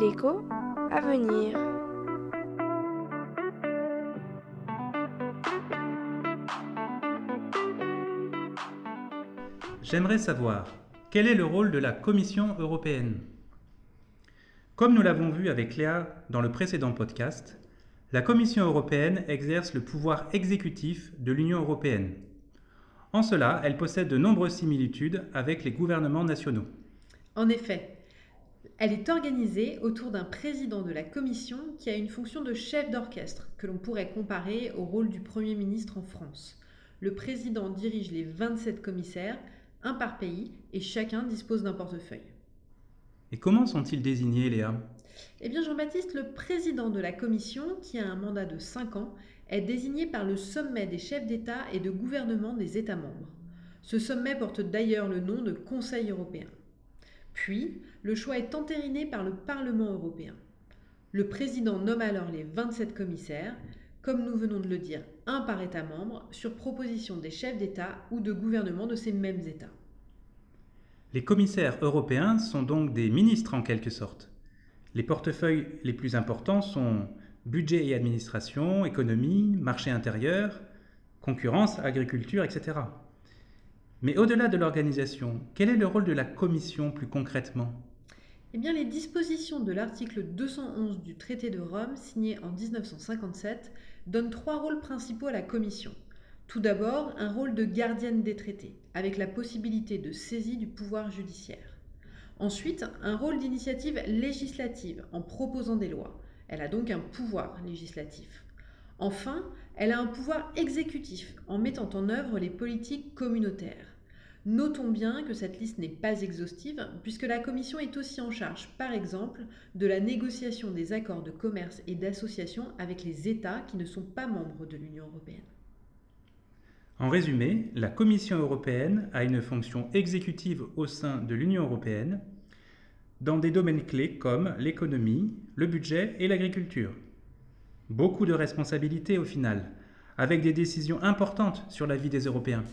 L'écho à venir. J'aimerais savoir quel est le rôle de la Commission européenne? Comme nous l'avons vu avec Léa dans le précédent podcast, la Commission européenne exerce le pouvoir exécutif de l'Union européenne. En cela, elle possède de nombreuses similitudes avec les gouvernements nationaux. En effet, elle est organisée autour d'un président de la Commission qui a une fonction de chef d'orchestre, que l'on pourrait comparer au rôle du Premier ministre en France. Le président dirige les 27 commissaires, un par pays, et chacun dispose d'un portefeuille. Et comment sont-ils désignés, Léa? Eh bien, Jean-Baptiste, le président de la Commission, qui a un mandat de 5 ans, est désigné par le sommet des chefs d'État et de gouvernement des États membres. Ce sommet porte d'ailleurs le nom de Conseil européen. Puis, le choix est entériné par le Parlement européen. Le président nomme alors les 27 commissaires, comme nous venons de le dire, un par État membre, sur proposition des chefs d'État ou de gouvernement de ces mêmes États. Les commissaires européens sont donc des ministres en quelque sorte. Les portefeuilles les plus importants sont budget et administration, économie, marché intérieur, concurrence, agriculture, etc. Mais au-delà de l'organisation, quel est le rôle de la Commission plus concrètement? Eh bien, les dispositions de l'article 211 du traité de Rome, signé en 1957, donnent trois rôles principaux à la Commission. Tout d'abord, un rôle de gardienne des traités, avec la possibilité de saisie du pouvoir judiciaire. Ensuite, un rôle d'initiative législative en proposant des lois. Elle a donc un pouvoir législatif. Enfin, elle a un pouvoir exécutif en mettant en œuvre les politiques communautaires. Notons bien que cette liste n'est pas exhaustive puisque la Commission est aussi en charge, par exemple, de la négociation des accords de commerce et d'association avec les États qui ne sont pas membres de l'Union européenne. En résumé, la Commission européenne a une fonction exécutive au sein de l'Union européenne dans des domaines clés comme l'économie, le budget et l'agriculture. Beaucoup de responsabilités au final, avec des décisions importantes sur la vie des Européens.